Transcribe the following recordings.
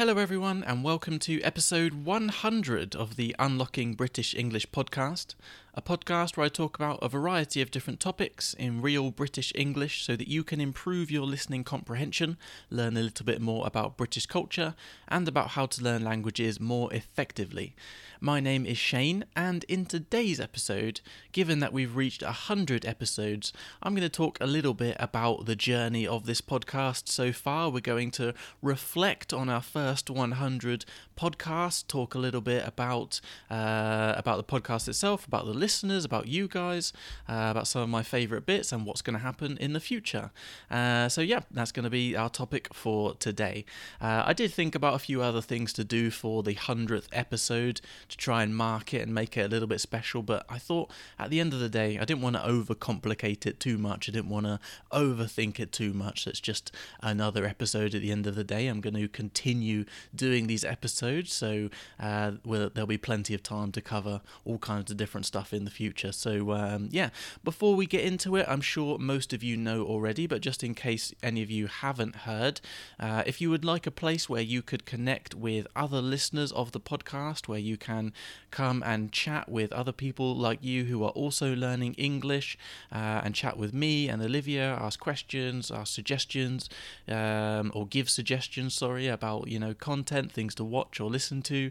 Hello, everyone, and welcome to episode 100 of the Unlocking British English podcast, a podcast where I talk about a variety of different topics in real British English so that you can improve your listening comprehension, learn a little bit more about British culture, and about how to learn languages more effectively. My name is Shane, and in today's episode, given that we've reached 100 episodes, I'm going to talk a little bit about the journey of this podcast so far. We're going to reflect on our first 100 podcasts, talk a little bit about uh, about the podcast itself, about the listeners, about you guys, uh, about some of my favourite bits, and what's going to happen in the future. Uh, so yeah, that's going to be our topic for today. Uh, I did think about a few other things to do for the hundredth episode to try and mark it and make it a little bit special, but I thought at the end of the day, I didn't want to overcomplicate it too much. I didn't want to overthink it too much. It's just another episode at the end of the day. I'm going to continue doing these episodes, so uh, there'll be plenty of time to cover all kinds of different stuff in the future. So, um, yeah, before we get into it, I'm sure most of you know already, but just in case any of you haven't heard, uh, if you would like a place where you could connect with other listeners of the podcast, where you can can come and chat with other people like you who are also learning English uh, and chat with me and Olivia, ask questions, ask suggestions, um, or give suggestions, sorry, about, you know, content, things to watch or listen to,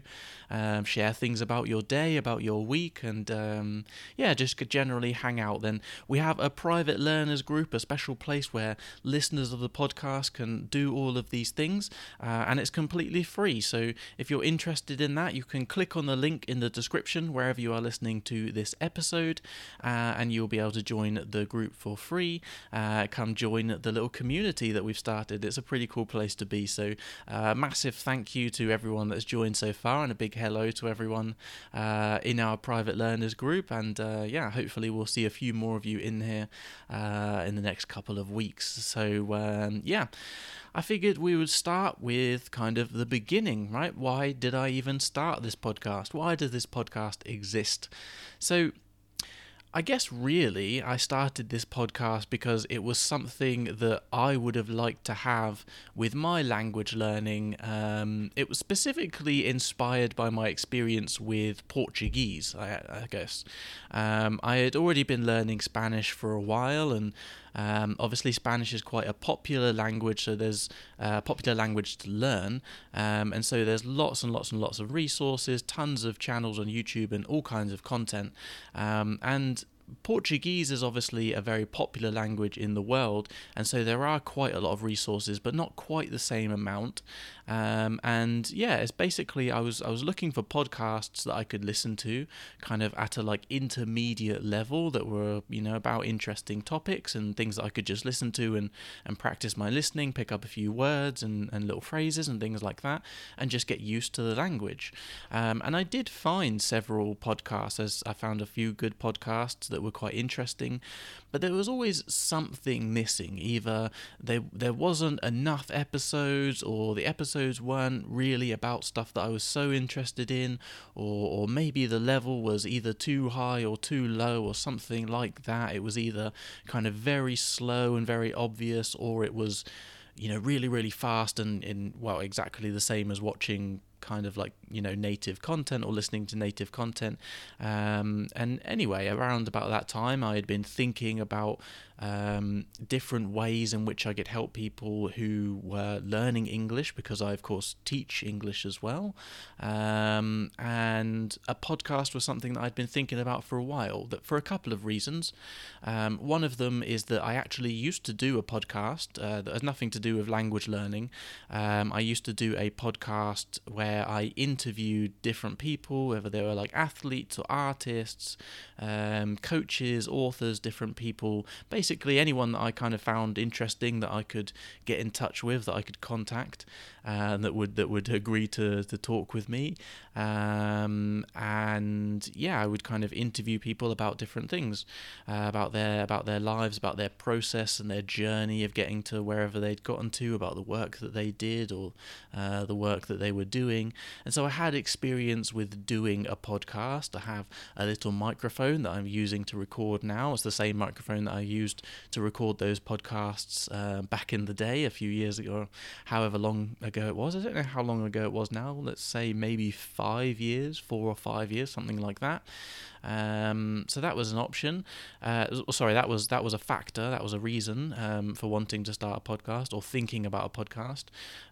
um, share things about your day, about your week, and um, yeah, just generally hang out. Then we have a private learners group, a special place where listeners of the podcast can do all of these things, uh, and it's completely free. So if you're interested in that, you can click on the link in the description wherever you are listening to this episode, uh, and you'll be able to join the group for free. Uh, come join the little community that we've started. It's a pretty cool place to be. So, uh, massive thank you to everyone that's joined so far, and a big hello to everyone uh, in our private learners group. And uh, yeah, hopefully, we'll see a few more of you in here uh, in the next couple of weeks. So, um, yeah. I figured we would start with kind of the beginning, right? Why did I even start this podcast? Why does this podcast exist? So, I guess really I started this podcast because it was something that I would have liked to have with my language learning. Um, it was specifically inspired by my experience with Portuguese, I, I guess. Um, I had already been learning Spanish for a while, and um, obviously Spanish is quite a popular language, so there's a uh, popular language to learn, um, and so there's lots and lots and lots of resources, tons of channels on YouTube, and all kinds of content. Um, and Portuguese is obviously a very popular language in the world, and so there are quite a lot of resources, but not quite the same amount. Um, and yeah, it's basically I was I was looking for podcasts that I could listen to, kind of at a like intermediate level that were you know about interesting topics and things that I could just listen to and and practice my listening, pick up a few words and and little phrases and things like that, and just get used to the language. Um, and I did find several podcasts. As I found a few good podcasts that were quite interesting, but there was always something missing. Either there there wasn't enough episodes, or the episodes episodes weren't really about stuff that I was so interested in, or, or maybe the level was either too high or too low, or something like that. It was either kind of very slow and very obvious, or it was you know really really fast and in well exactly the same as watching kind of like you know native content or listening to native content. Um, and anyway around about that time i had been thinking about um, different ways in which i could help people who were learning english because i of course teach english as well. Um, and a podcast was something that i'd been thinking about for a while that for a couple of reasons. Um, one of them is that i actually used to do a podcast uh, that has nothing to do with language learning. Um, i used to do a podcast where I interviewed different people, whether they were like athletes or artists, um, coaches, authors, different people, basically anyone that I kind of found interesting that I could get in touch with, that I could contact, uh, that would that would agree to to talk with me, um, and yeah, I would kind of interview people about different things, uh, about their about their lives, about their process and their journey of getting to wherever they'd gotten to, about the work that they did or uh, the work that they were doing. And so I had experience with doing a podcast. I have a little microphone that I'm using to record now. It's the same microphone that I used to record those podcasts uh, back in the day, a few years ago, however long ago it was. I don't know how long ago it was now. Let's say maybe five years, four or five years, something like that. Um, so that was an option. Uh, sorry, that was that was a factor. That was a reason um, for wanting to start a podcast or thinking about a podcast.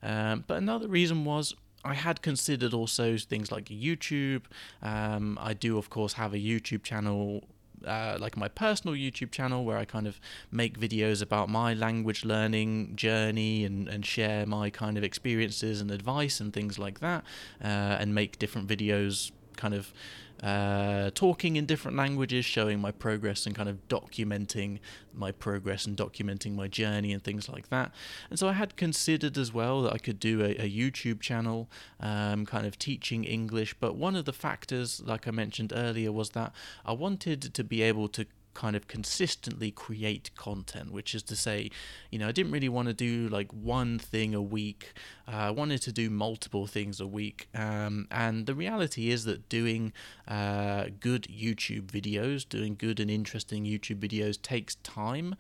Um, but another reason was I had considered also things like YouTube. Um, I do, of course, have a YouTube channel. Uh, like my personal YouTube channel where I kind of make videos about my language learning journey and, and share my kind of experiences and advice and things like that, uh, and make different videos kind of uh, talking in different languages, showing my progress and kind of documenting my progress and documenting my journey and things like that. And so I had considered as well that I could do a, a YouTube channel, um, kind of teaching English. But one of the factors, like I mentioned earlier, was that I wanted to be able to kind of consistently create content, which is to say, you know, I didn't really want to do like one thing a week. Uh, I wanted to do multiple things a week. Um, and the reality is that doing uh, good YouTube videos, doing good and interesting YouTube videos takes time.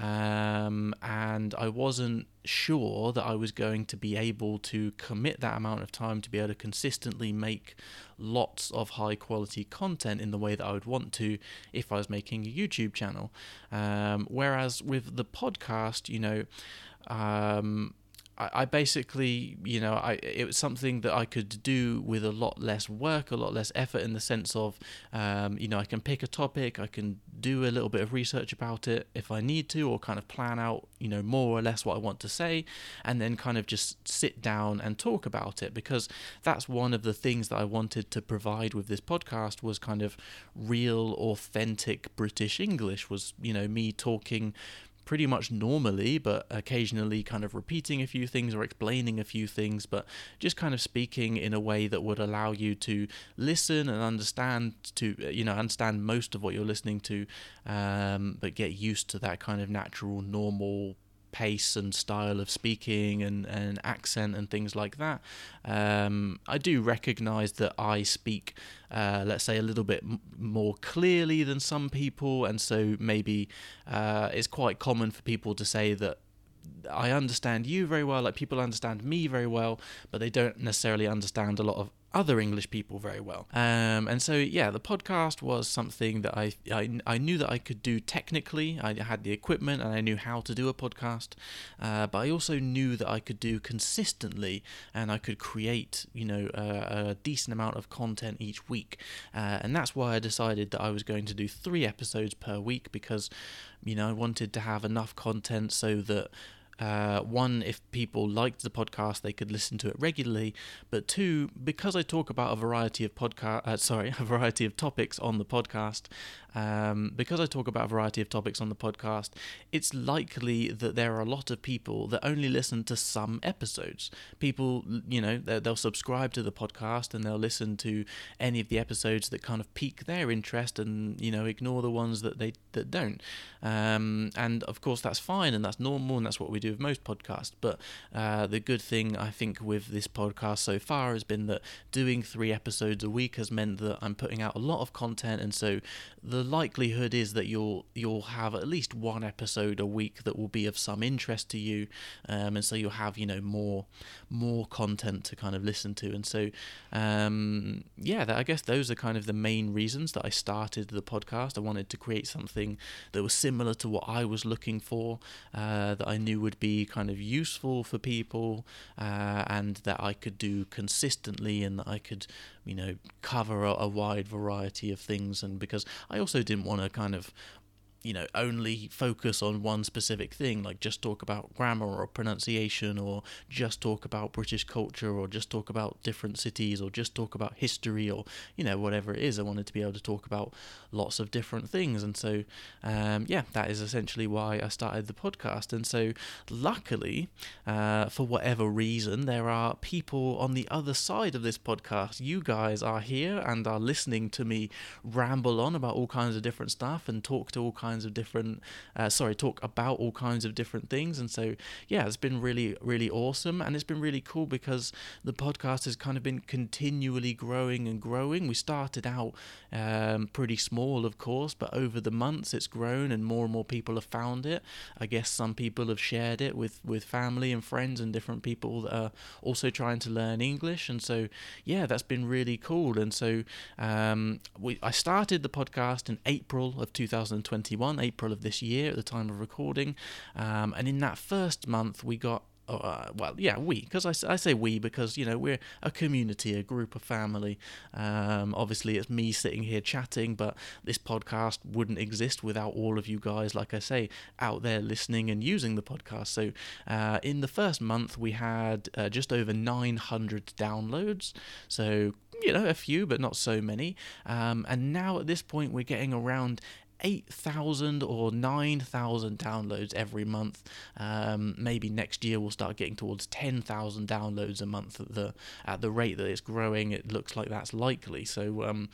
Um, and I wasn't sure that I was going to be able to commit that amount of time to be able to consistently make lots of high quality content in the way that I would want to if I was making a YouTube channel. Um, whereas with the podcast, you know, um, I, basically, you know, I it was something that I could do with a lot less work, a lot less effort, in the sense of, um, you know, I can pick a topic, I can do a little bit of research about it if I need to, or kind of plan out, you know, more or less what I want to say, and then kind of just sit down and talk about it because that's one of the things that I wanted to provide with this podcast was kind of real, authentic British English. Was you know me talking pretty much normally, but occasionally kind of repeating a few things or explaining a few things, but just kind of speaking in a way that would allow you to listen and understand to you know understand most of what you're listening to, um, but get used to that kind of natural, normal pace and style of speaking and, and accent and things like that. Um, I do recognize that I speak, uh, let's say, a little bit m- more clearly than some people, and so maybe uh, it's quite common for people to say that I understand you very well, like people understand me very well, but they don't necessarily understand a lot of other English people very well. Um, and so, yeah, the podcast was something that I, I, I knew that I could do technically. I had the equipment and I knew how to do a podcast, uh, but I also knew that I could do consistently and I could create, you know, a, a decent amount of content each week. Uh, and that's why I decided that I was going to do three episodes per week because, you know, I wanted to have enough content so that uh, one, if people liked the podcast, they could listen to it regularly. But two, because I talk about a variety of podcast, uh, sorry, a variety of topics on the podcast, um, because I talk about a variety of topics on the podcast, it's likely that there are a lot of people that only listen to some episodes. People, you know, they'll subscribe to the podcast and they'll listen to any of the episodes that kind of pique their interest, and you know, ignore the ones that they that don't. Um, and of course, that's fine and that's normal, and that's what we do with most podcasts. But uh, the good thing I think with this podcast so far has been that doing three episodes a week has meant that I'm putting out a lot of content, and so the likelihood is that you'll you'll have at least one episode a week that will be of some interest to you, um, and so you'll have you know more more content to kind of listen to, and so um, yeah, that, I guess those are kind of the main reasons that I started the podcast. I wanted to create something that was similar to what I was looking for, uh, that I knew would be kind of useful for people, uh, and that I could do consistently, and that I could you know cover a, a wide variety of things. And because I also didn't want to kind of you know only focus on one specific thing like just talk about grammar or pronunciation or just talk about british culture or just talk about different cities or just talk about history or you know whatever it is. I wanted to be able to talk about lots of different things. And so um, yeah that is essentially why i started the podcast. And so luckily uh, for whatever reason there are people on the other side of this podcast. You guys are here and are listening to me ramble on about all kinds of different stuff and talk to all kinds kinds of different, uh, sorry, talk about all kinds of different things. And so, yeah, it's been really, really awesome. And it's been really cool because the podcast has kind of been continually growing and growing. We started out um, pretty small, of course, but over the months it's grown and more and more people have found it. I guess some people have shared it with, with family and friends and different people that are also trying to learn English. And so, yeah, that's been really cool. And so, um, we I started the podcast in April of 2021, April of this year at the time of recording. Um, and in that first month, we got uh, well, yeah, we, because I, I say we because, you know, we're a community, a group, a family. Um, obviously, it's me sitting here chatting, but this podcast wouldn't exist without all of you guys, like I say, out there listening and using the podcast. So, uh, in the first month, we had uh, just over 900 downloads. So, you know, a few, but not so many. Um, and now at this point, we're getting around 8,000 or 9,000 downloads every month. Um, maybe next year we'll start getting towards 10,000 downloads a month at the at the rate that it's growing. It looks like that's likely. So um,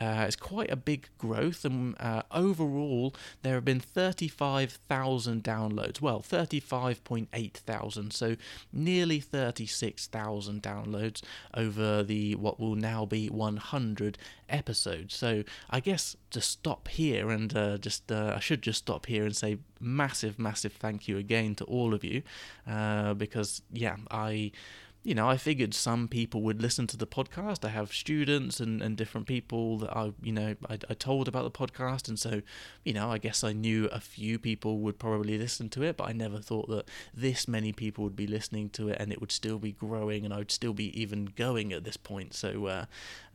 uh, it's quite a big growth. And uh, overall, there have been 35,000 downloads. Well, 35.8 thousand. So nearly 36,000 downloads over the what will now be 100 episodes. So I guess to stop here and uh, just uh, I should just stop here and say massive, massive thank you again to all of you uh, because yeah, I you know, I figured some people would listen to the podcast. I have students and, and different people that I, you know, I, I told about the podcast. And so, you know, I guess I knew a few people would probably listen to it, but I never thought that this many people would be listening to it and it would still be growing and I would still be even going at this point. So, uh,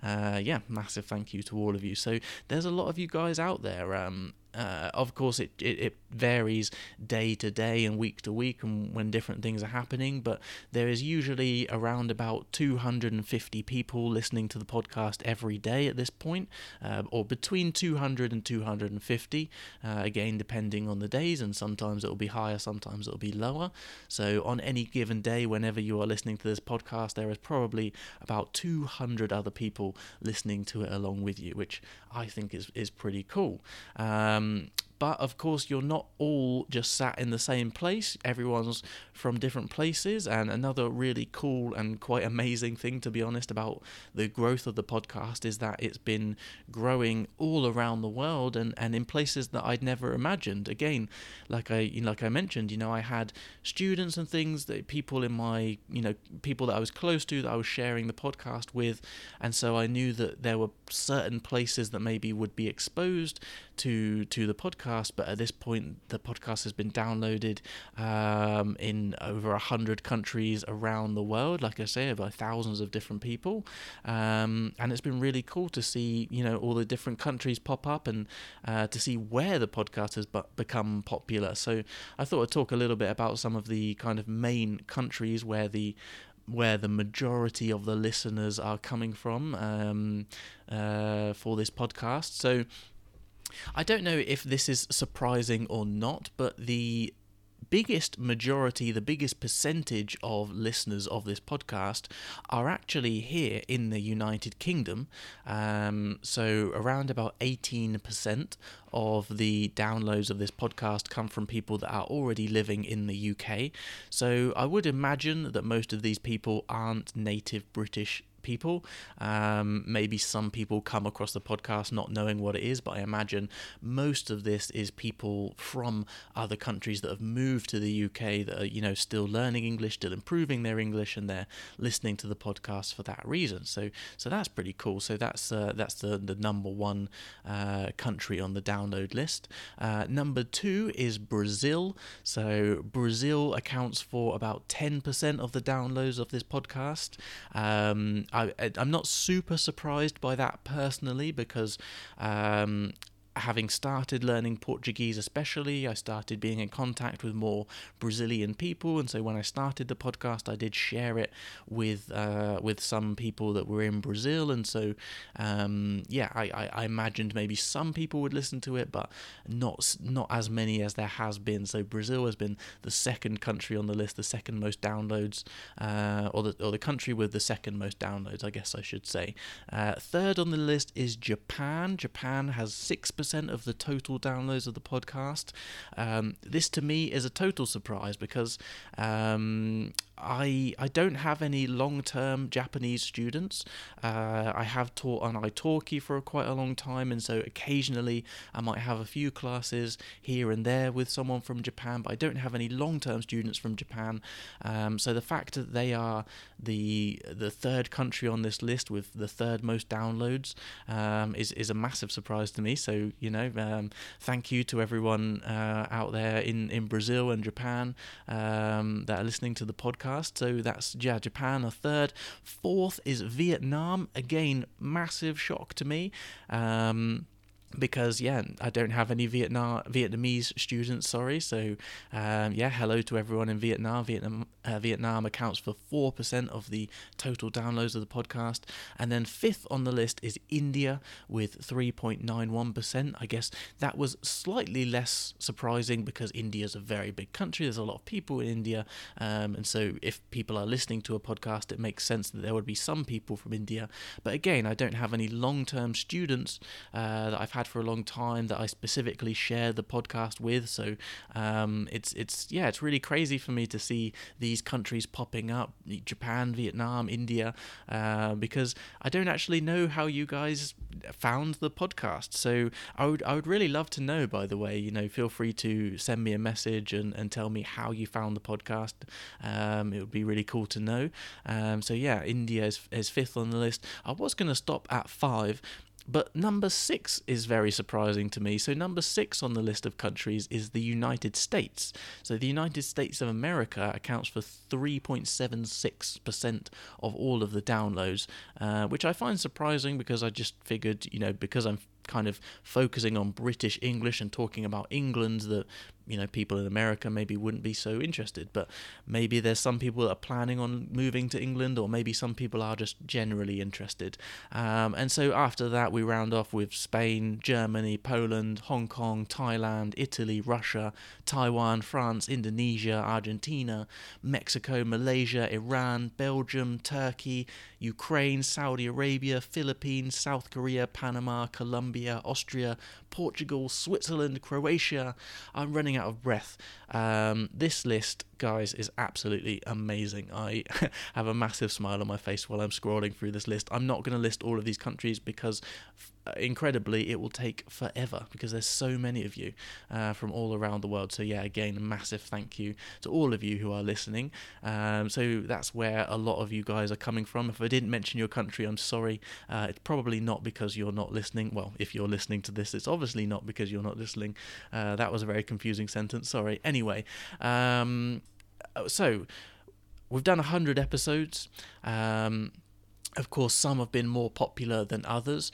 uh, yeah, massive thank you to all of you. So, there's a lot of you guys out there. Um, uh, of course, it, it, it, varies day to day and week to week and when different things are happening, but there is usually around about 250 people listening to the podcast every day at this point, uh, or between 200 and 250, uh, again, depending on the days, and sometimes it'll be higher, sometimes it'll be lower. So, on any given day, whenever you are listening to this podcast, there is probably about 200 other people listening to it along with you, which I think is, is pretty cool. Um, um, but of course, you're not all just sat in the same place. Everyone's from different places. And another really cool and quite amazing thing, to be honest, about the growth of the podcast is that it's been growing all around the world and, and in places that I'd never imagined. Again, like I like I mentioned, you know, I had students and things that people in my you know people that I was close to that I was sharing the podcast with, and so I knew that there were certain places that maybe would be exposed to to the podcast. But at this point, the podcast has been downloaded um, in over a hundred countries around the world. Like I say, by thousands of different people, um, and it's been really cool to see you know all the different countries pop up and uh, to see where the podcast has bu- become popular. So I thought I'd talk a little bit about some of the kind of main countries where the where the majority of the listeners are coming from um, uh, for this podcast. So I don't know if this is surprising or not, but the biggest majority, the biggest percentage of listeners of this podcast are actually here in the United Kingdom. Um, so, around about 18% of the downloads of this podcast come from people that are already living in the UK. So, I would imagine that most of these people aren't native British people. Um, maybe some people come across the podcast not knowing what it is, but I imagine most of this is people from other countries that have moved to the UK that are, you know, still learning English, still improving their English, and they're listening to the podcast for that reason. So, so that's pretty cool. So that's uh, that's the the number one uh, country on the download list. Uh, number two is Brazil. So Brazil accounts for about ten percent of the downloads of this podcast. Um, I, I'm not super surprised by that personally because um, having started learning Portuguese, especially, I started being in contact with more Brazilian people, and so when I started the podcast, I did share it with uh, with some people that were in Brazil, and so um, yeah, I, I, I, imagined maybe some people would listen to it, but not not as many as there has been. So Brazil has been the second country on the list, the second most downloads, uh, or the or the country with the second most downloads, I guess I should say. Uh, third on the list is Japan. Japan has six percent 4% of the total downloads of the podcast. Um, this to me is a total surprise because um, I I don't have any long term Japanese students. Uh, I have taught on italki for quite a long time, and so occasionally I might have a few classes here and there with someone from Japan, but I don't have any long term students from Japan. Um, so the fact that they are the the third country on this list with the third most downloads um, is is a massive surprise to me. So you know, um, thank you to everyone uh, out there in in Brazil and Japan um, that are listening to the podcast podcast. So that's yeah, Japan a third. Fourth is Vietnam. Again, massive shock to me. Um, because yeah, I don't have any Vietnam Vietnamese students. Sorry, so um, yeah, hello to everyone in Vietnam. Vietnam uh, Vietnam accounts for four percent of the total downloads of the podcast, and then fifth on the list is India with three point nine one percent. I guess that was slightly less surprising because India is a very big country. There's a lot of people in India, um, and so if people are listening to a podcast, it makes sense that there would be some people from India. But again, I don't have any long-term students uh, that I've had for a long time that I specifically share the podcast with. So um, it's it's yeah, it's really crazy for me to see these countries popping up: Japan, Vietnam, India, uh, because I don't actually know how you guys found the podcast. So I would I would really love to know. By the way, you know, feel free to send me a message and, and tell me how you found the podcast. Um, it would be really cool to know. Um, so yeah, India is, is fifth on the list. I was going to stop at five, but number six is very surprising to me. So, number six on the list of countries is the United States. So, the United States of America accounts for 3.76% of all of the downloads, uh, which I find surprising because I just figured, you know, because I'm kind of focusing on British English and talking about England that you know people in America maybe wouldn't be so interested but maybe there's some people that are planning on moving to England or maybe some people are just generally interested. Um, and so after that we round off with Spain Germany Poland Hong Kong Thailand Italy Russia Taiwan France Indonesia Argentina Mexico Malaysia Iran Belgium Turkey Ukraine Saudi Arabia Philippines South Korea Panama Colombia Austria Portugal Switzerland Croatia I'm running out of breath. Um, this list, guys, is absolutely amazing. I have a massive smile on my face while I'm scrolling through this list. I'm not going to list all of these countries because uh, incredibly it will take forever because there's so many of you uh, from all around the world. So yeah again a massive thank you to all of you who are listening. Um, so that's where a lot of you guys are coming from. If i didn't mention your country i'm sorry. Uh, it's probably not because you're not listening. Well if you're listening to this it's obviously not because you're not listening. Uh, that was a very confusing sentence. Sorry. Anyway um, so we've done 100 episodes um, of course, some have been more popular than others.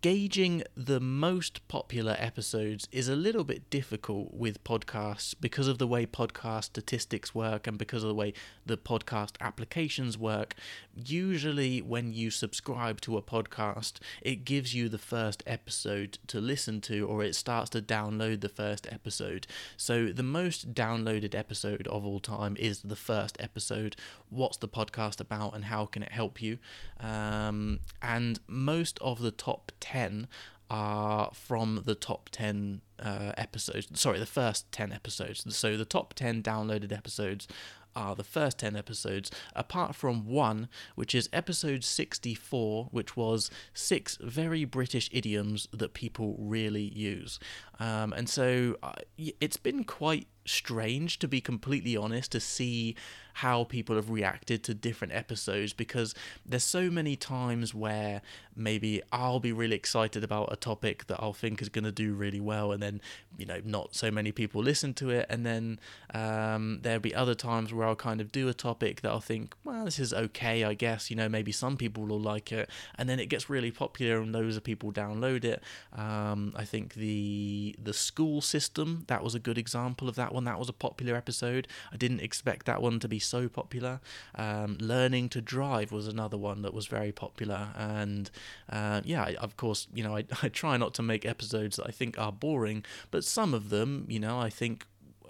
Gauging the most popular episodes is a little bit difficult with podcasts because of the way podcast statistics work and because of the way the podcast applications work. Usually, when you subscribe to a podcast, it gives you the first episode to listen to, or it starts to download the first episode. So, the most downloaded episode of all time is the first episode. What's the podcast about, and how can it help you? Um, and most of the top 10 are from the top 10 uh, episodes. Sorry, the first 10 episodes. So the top 10 downloaded episodes are the first 10 episodes, apart from one, which is episode 64, which was six very British idioms that people really use. Um, and so uh, it's been quite strange, to be completely honest, to see how people have reacted to different episodes because there's so many times where maybe I'll be really excited about a topic that I'll think is going to do really well, and then you know not so many people listen to it, and then um, there'll be other times where I'll kind of do a topic that I'll think, well, this is okay, I guess. You know, maybe some people will like it, and then it gets really popular, and loads of people download it. Um, I think the the school system that was a good example of that one. That was a popular episode. I didn't expect that one to be so popular. Um, Learning to drive was another one that was very popular, and uh, yeah, of course, you know, I, I try not to make episodes that I think are boring, but some of them, you know, I think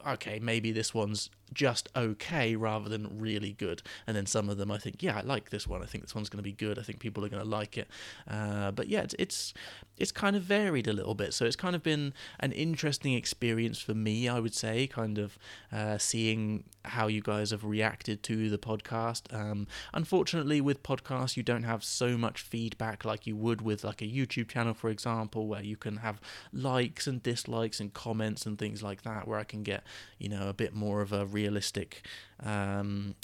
okay, maybe this one's just okay rather than really good. And then some of them I think, yeah, I like this one. I think this one's going to be good. I think people are going to like it. Uh, but yeah, it's, it's it's kind of varied a little bit. So it's kind of been an interesting experience for me, I would say, kind of uh, seeing how you guys have reacted to the podcast. Um, unfortunately, with podcasts, you don't have so much feedback like you would with like a YouTube channel, for example, where you can have likes and dislikes and comments and things like that, where I can get you know a bit more of a realistic um,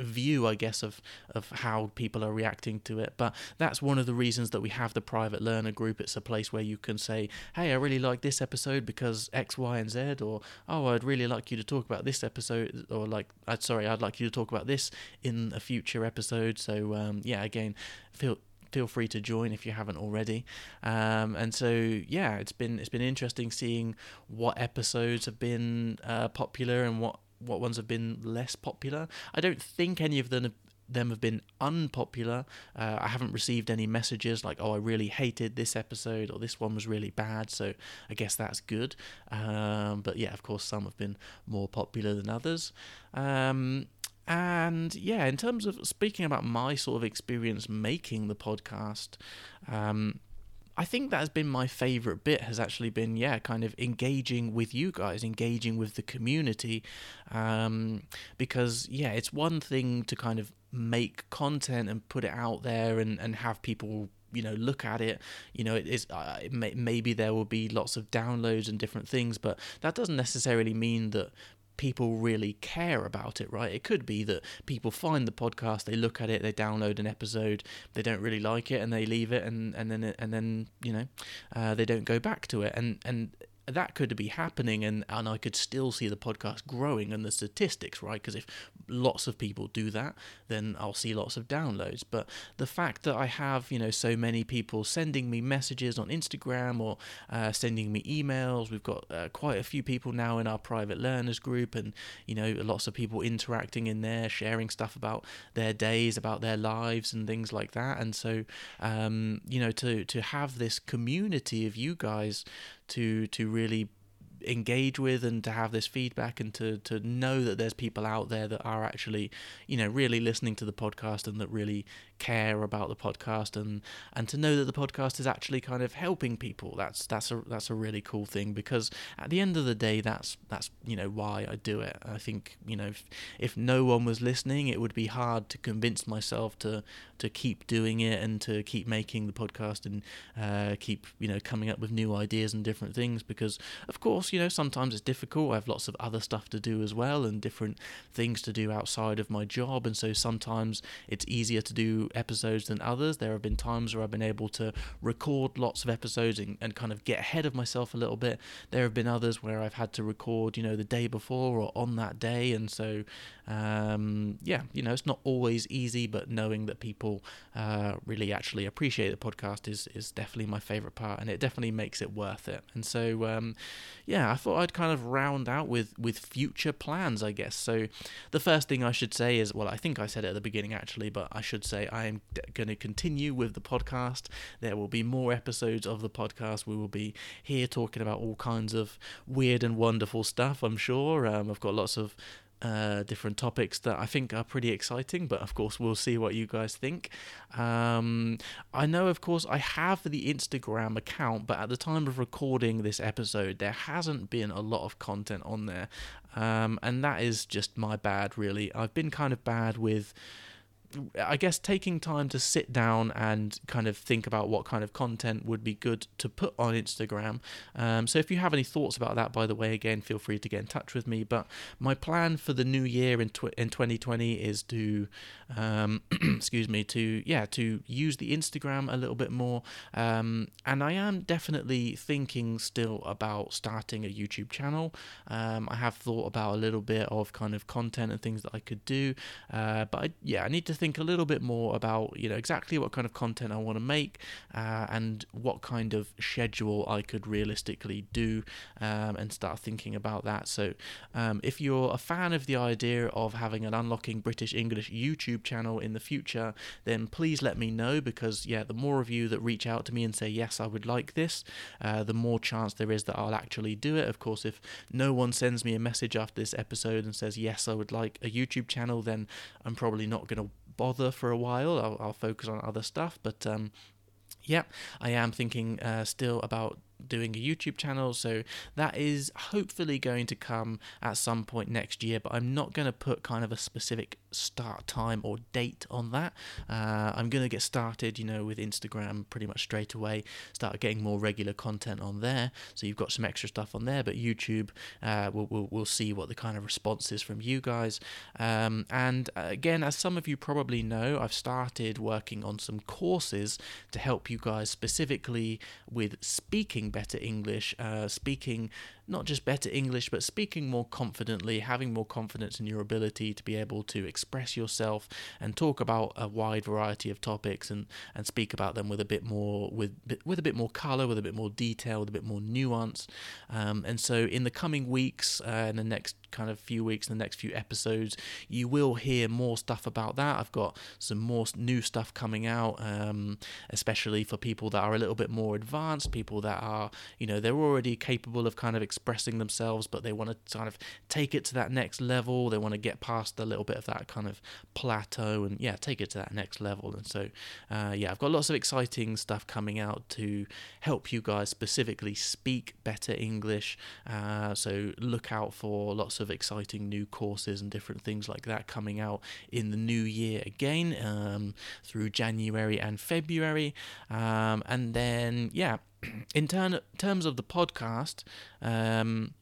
view, I guess, of of how people are reacting to it. But that's one of the reasons that we have the private learner group. It's a place where you can say, "Hey, I really like this episode because X, Y, and Z," or "Oh, I'd really like you to talk about this episode," or like, "I'd sorry, I'd like you to talk about this in a future episode." So um, yeah, again, feel feel free to join if you haven't already. Um, and so yeah, it's been it's been interesting seeing what episodes have been uh, popular and what what ones have been less popular. I don't think any of them have, them have been unpopular. Uh, I haven't received any messages like, "Oh, I really hated this episode" or "This one was really bad." So I guess that's good. Um, but yeah, of course, some have been more popular than others. Um, and yeah, in terms of speaking about my sort of experience making the podcast, um, I think that has been my favorite bit has actually been yeah kind of engaging with you guys engaging with the community um, because yeah it's one thing to kind of make content and put it out there and, and have people you know look at it. You know it is uh, it may, maybe there will be lots of downloads and different things but that doesn't necessarily mean that people really care about it, right? It could be that people find the podcast, they look at it, they download an episode, they don't really like it, and they leave it, and and then and then you know, uh, they don't go back to it, and and that could be happening and, and I could still see the podcast growing and the statistics, right? Because if lots of people do that, then I'll see lots of downloads. But the fact that I have, you know, so many people sending me messages on Instagram or uh, sending me emails, we've got uh, quite a few people now in our private learners group and, you know, lots of people interacting in there, sharing stuff about their days, about their lives and things like that. And so, um, you know, to, to have this community of you guys to to really engage with and to have this feedback and to to know that there's people out there that are actually you know really listening to the podcast and that really care about the podcast and and to know that the podcast is actually kind of helping people. That's that's a that's a really cool thing because at the end of the day that's that's you know why I do it. I think you know if, if no one was listening it would be hard to convince myself to to keep doing it and to keep making the podcast and uh, keep you know coming up with new ideas and different things because of course you know sometimes it's difficult I have lots of other stuff to do as well and different things to do outside of my job and so sometimes it's easier to do episodes than others. There have been times where I've been able to record lots of episodes and, and kind of get ahead of myself a little bit. There have been others where I've had to record, you know, the day before or on that day. And so, um, yeah, you know, it's not always easy, but knowing that people uh, really actually appreciate the podcast is, is definitely my favorite part and it definitely makes it worth it. And so, um, yeah, I thought I'd kind of round out with, with future plans, I guess. So the first thing I should say is, well, I think I said it at the beginning actually, but I should say I am going to continue with the podcast. There will be more episodes of the podcast. We will be here talking about all kinds of weird and wonderful stuff, I'm sure. Um, I've got lots of uh, different topics that I think are pretty exciting, but of course, we'll see what you guys think. Um, I know, of course, I have the Instagram account, but at the time of recording this episode, there hasn't been a lot of content on there, um, and that is just my bad, really. I've been kind of bad with I guess taking time to sit down and kind of think about what kind of content would be good to put on Instagram. Um, so if you have any thoughts about that, by the way, again, feel free to get in touch with me. But my plan for the new year in tw- in 2020 is to, um, excuse me, to yeah, to use the Instagram a little bit more. Um, and I am definitely thinking still about starting a YouTube channel. Um, I have thought about a little bit of kind of content and things that I could do, uh, but I, yeah, I need to think think a little bit more about you know exactly what kind of content I want to make uh, and what kind of schedule I could realistically do um, and start thinking about that. So um, if you're a fan of the idea of having an Unlocking British English YouTube channel in the future, then please let me know because yeah, the more of you that reach out to me and say yes, I would like this, uh, the more chance there is that I'll actually do it. Of course, if no one sends me a message after this episode and says yes, I would like a YouTube channel, then I'm probably not going to bother for a while. I'll, I'll focus on other stuff, but um, yeah, I am thinking uh, still about doing a YouTube channel, so that is hopefully going to come at some point next year. But I'm not going to put kind of a specific start time or date on that. Uh, I'm going to get started, you know, with Instagram pretty much straight away. Start getting more regular content on there, so you've got some extra stuff on there. But YouTube, uh, we'll, we'll we'll see what the kind of response is from you guys. Um, and again, as some of you probably know, I've started working on some courses to help you guys specifically with speaking better English, uh, speaking not just better English, but speaking more confidently, having more confidence in your ability to be able to express yourself and talk about a wide variety of topics and, and speak about them with a bit more with with a bit more color, with a bit more detail, with a bit more nuance. Um, and so, in the coming weeks, uh, in the next kind of few weeks, in the next few episodes, you will hear more stuff about that. I've got some more new stuff coming out, um, especially for people that are a little bit more advanced, people that are, you know, they're already capable of kind of expressing themselves, but they want to kind of take it to that next level. They want to get past a little bit of that kind of plateau and, yeah, take it to that next level. And so, uh, yeah, I've got lots of exciting stuff coming out to help you guys specifically speak better English. Uh, so, look out for lots of exciting new courses and different things like that coming out in the new year again um, through January and February. Um, and then, yeah in ter- terms of the podcast, um,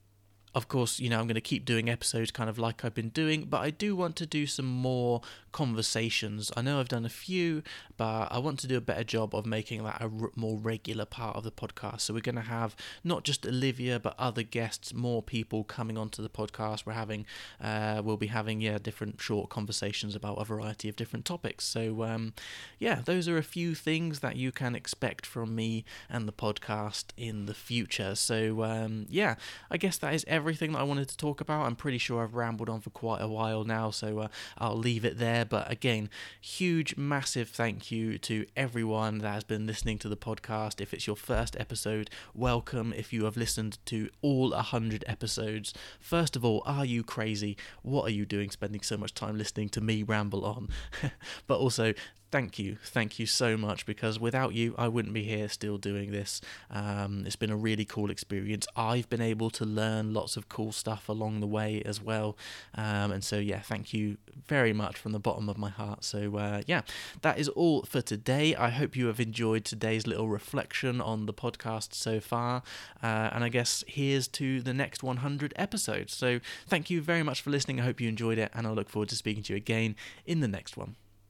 of course, you know, I'm going to keep doing episodes kind of like I've been doing, but I do want to do some more conversations. I know I've done a few, but I want to do a better job of making that a more regular part of the podcast. So we're going to have not just Olivia, but other guests, more people coming onto the podcast. We're having, uh, we'll be having yeah, different short conversations about a variety of different topics. So um, yeah, those are a few things that you can expect from me and the podcast in the future. So um, yeah, I guess that is everything that I wanted to talk about. I'm pretty sure I've rambled on for quite a while now, so uh, I'll leave it there. But again, huge, massive thank you to everyone that has been listening to the podcast. If it's your first episode, welcome. If you have listened to all 100 episodes, first of all, are you crazy? What are you doing spending so much time listening to me ramble on? but also, thank you, thank you so much because without you, I wouldn't be here still doing this. Um, it's been a really cool experience. I've been able to learn lots of cool stuff along the way as well. Um, and so, yeah, thank you very much from the bottom of my heart. So, uh, yeah, that is all for today. I hope you have enjoyed today's little reflection on the podcast so far. Uh, and I guess here's to the next 100 episodes. So, thank you very much for listening. I hope you enjoyed it, and I look forward to speaking to you again in the next one.